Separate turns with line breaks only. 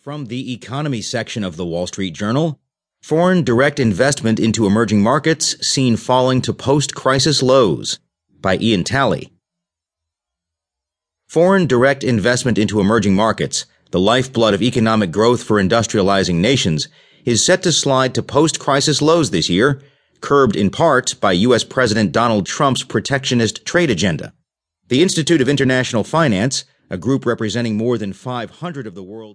From the economy section of the Wall Street Journal, foreign direct investment into emerging markets seen falling to post crisis lows by Ian Talley. Foreign direct investment into emerging markets, the lifeblood of economic growth for industrializing nations, is set to slide to post crisis lows this year, curbed in part by U.S. President Donald Trump's protectionist trade agenda. The Institute of International Finance, a group representing more than 500 of the world's